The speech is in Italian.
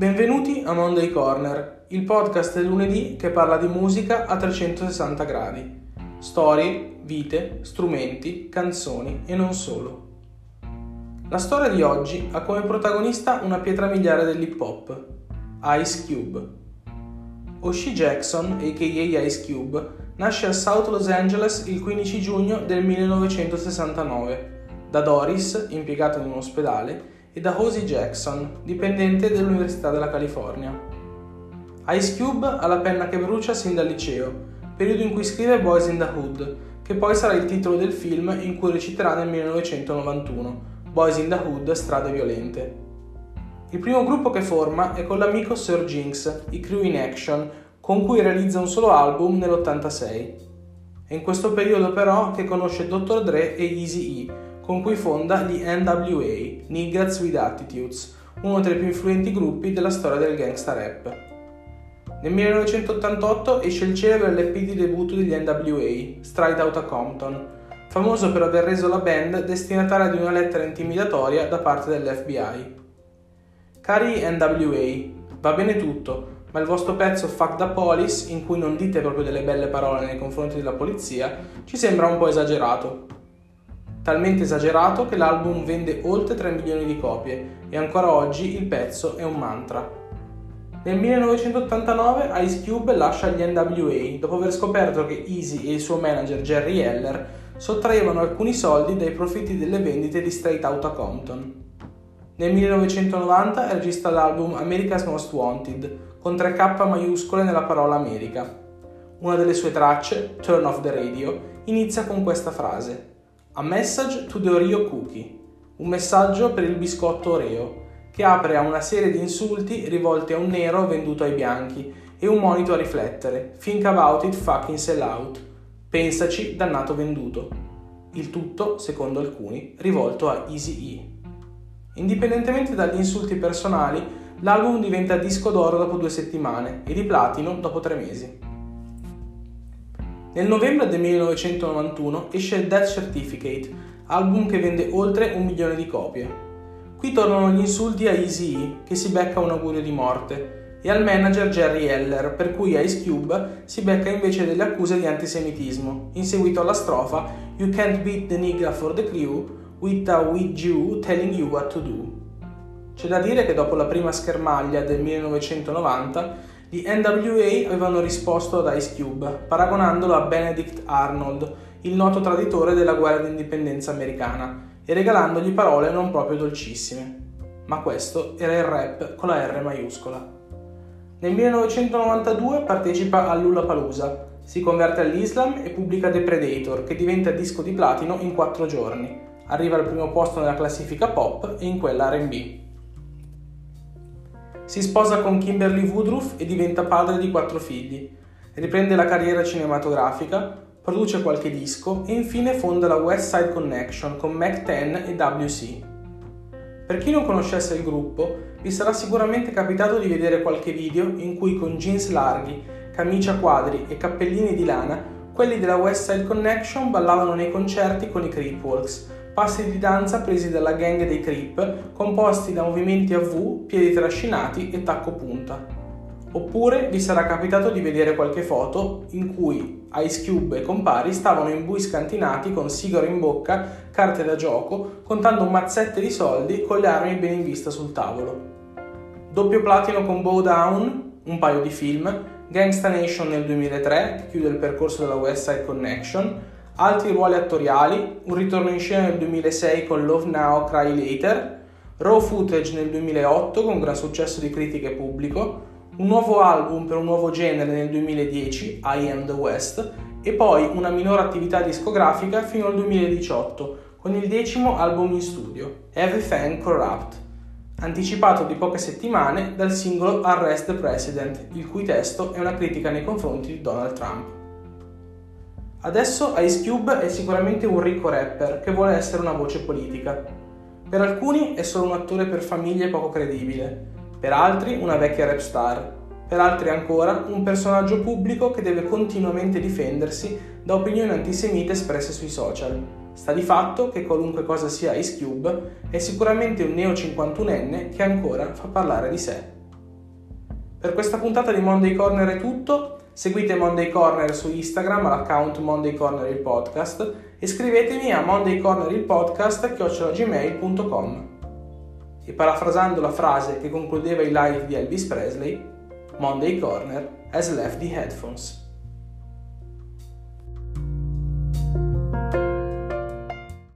Benvenuti a Monday Corner, il podcast del lunedì che parla di musica a 360 gradi. Storie, vite, strumenti, canzoni e non solo. La storia di oggi ha come protagonista una pietra miliare dell'hip hop, Ice Cube. Oshie Jackson, a.k.a. Ice Cube, nasce a South Los Angeles il 15 giugno del 1969 da Doris, impiegata in un ospedale, e da Hosey Jackson, dipendente dell'Università della California. Ice Cube ha la penna che brucia sin dal liceo, periodo in cui scrive Boys in the Hood, che poi sarà il titolo del film in cui reciterà nel 1991, Boys in the Hood Strade Violente. Il primo gruppo che forma è con l'amico Sir Jinx, i Crew in Action, con cui realizza un solo album nell'86. È in questo periodo però che conosce Dr. Dre e Easy-E, con cui fonda gli NWA, Niggas with Attitudes, uno tra i più influenti gruppi della storia del gangsta rap. Nel 1988 esce il celebre LP di debutto degli NWA, Stride Outta Compton, famoso per aver reso la band destinataria di una lettera intimidatoria da parte dell'FBI. Cari NWA, va bene tutto, ma il vostro pezzo Fuck the Police, in cui non dite proprio delle belle parole nei confronti della polizia, ci sembra un po' esagerato talmente esagerato che l'album vende oltre 3 milioni di copie e ancora oggi il pezzo è un mantra. Nel 1989 Ice Cube lascia gli NWA dopo aver scoperto che Easy e il suo manager Jerry Heller sottraevano alcuni soldi dai profitti delle vendite di Straight Outta Compton. Nel 1990 registra l'album America's Most Wanted con 3K maiuscole nella parola America. Una delle sue tracce, Turn Off the Radio, inizia con questa frase a Message to the Oreo Cookie, un messaggio per il biscotto Oreo, che apre a una serie di insulti rivolti a un nero venduto ai bianchi e un monito a riflettere, think about it fucking sell out, pensaci dannato venduto. Il tutto, secondo alcuni, rivolto a Easy E. Indipendentemente dagli insulti personali, l'album diventa disco d'oro dopo due settimane e di platino dopo tre mesi. Nel novembre del 1991 esce Death Certificate, album che vende oltre un milione di copie. Qui tornano gli insulti a Easy che si becca un augurio di morte, e al manager Jerry Heller, per cui Ice Cube si becca invece delle accuse di antisemitismo, in seguito alla strofa You can't beat the nigga for the crew with a you telling you what to do. C'è da dire che dopo la prima schermaglia del 1990 gli NWA avevano risposto ad Ice Cube, paragonandolo a Benedict Arnold, il noto traditore della guerra d'indipendenza americana, e regalandogli parole non proprio dolcissime. Ma questo era il rap con la R maiuscola. Nel 1992 partecipa all'Ullapalooza, si converte all'Islam e pubblica The Predator, che diventa disco di platino in 4 giorni. Arriva al primo posto nella classifica pop e in quella RB. Si sposa con Kimberly Woodruff e diventa padre di quattro figli. Riprende la carriera cinematografica, produce qualche disco e infine fonda la West Side Connection con Mac 10 e WC. Per chi non conoscesse il gruppo, vi sarà sicuramente capitato di vedere qualche video in cui con jeans larghi, camicia quadri e cappellini di lana, quelli della West Side Connection ballavano nei concerti con i Creepwalks, passi di danza presi dalla gang dei Creep, composti da movimenti a V, piedi trascinati e tacco punta. Oppure vi sarà capitato di vedere qualche foto in cui Ice Cube e compari stavano in bui scantinati con sigaro in bocca, carte da gioco, contando mazzette di soldi con le armi ben in vista sul tavolo. Doppio platino con Bow Down, un paio di film, Gangsta Nation nel 2003, che chiude il percorso della West Side Connection, altri ruoli attoriali, un ritorno in scena nel 2006 con Love Now, Cry Later, Raw Footage nel 2008 con gran successo di critica e pubblico, un nuovo album per un nuovo genere nel 2010, I Am The West, e poi una minore attività discografica fino al 2018 con il decimo album in studio, Everything Corrupt, anticipato di poche settimane dal singolo Arrest the President, il cui testo è una critica nei confronti di Donald Trump. Adesso Ice Cube è sicuramente un ricco rapper che vuole essere una voce politica. Per alcuni è solo un attore per famiglie poco credibile, per altri una vecchia rap star, per altri ancora un personaggio pubblico che deve continuamente difendersi da opinioni antisemite espresse sui social. Sta di fatto che qualunque cosa sia Ice Cube è sicuramente un neo 51enne che ancora fa parlare di sé. Per questa puntata di Monday Corner è tutto. Seguite Monday Corner su Instagram all'account Monday Corner il podcast e scrivetemi a mondaycornerilpodcast.gmail.com E parafrasando la frase che concludeva i live di Elvis Presley, Monday Corner has left the headphones.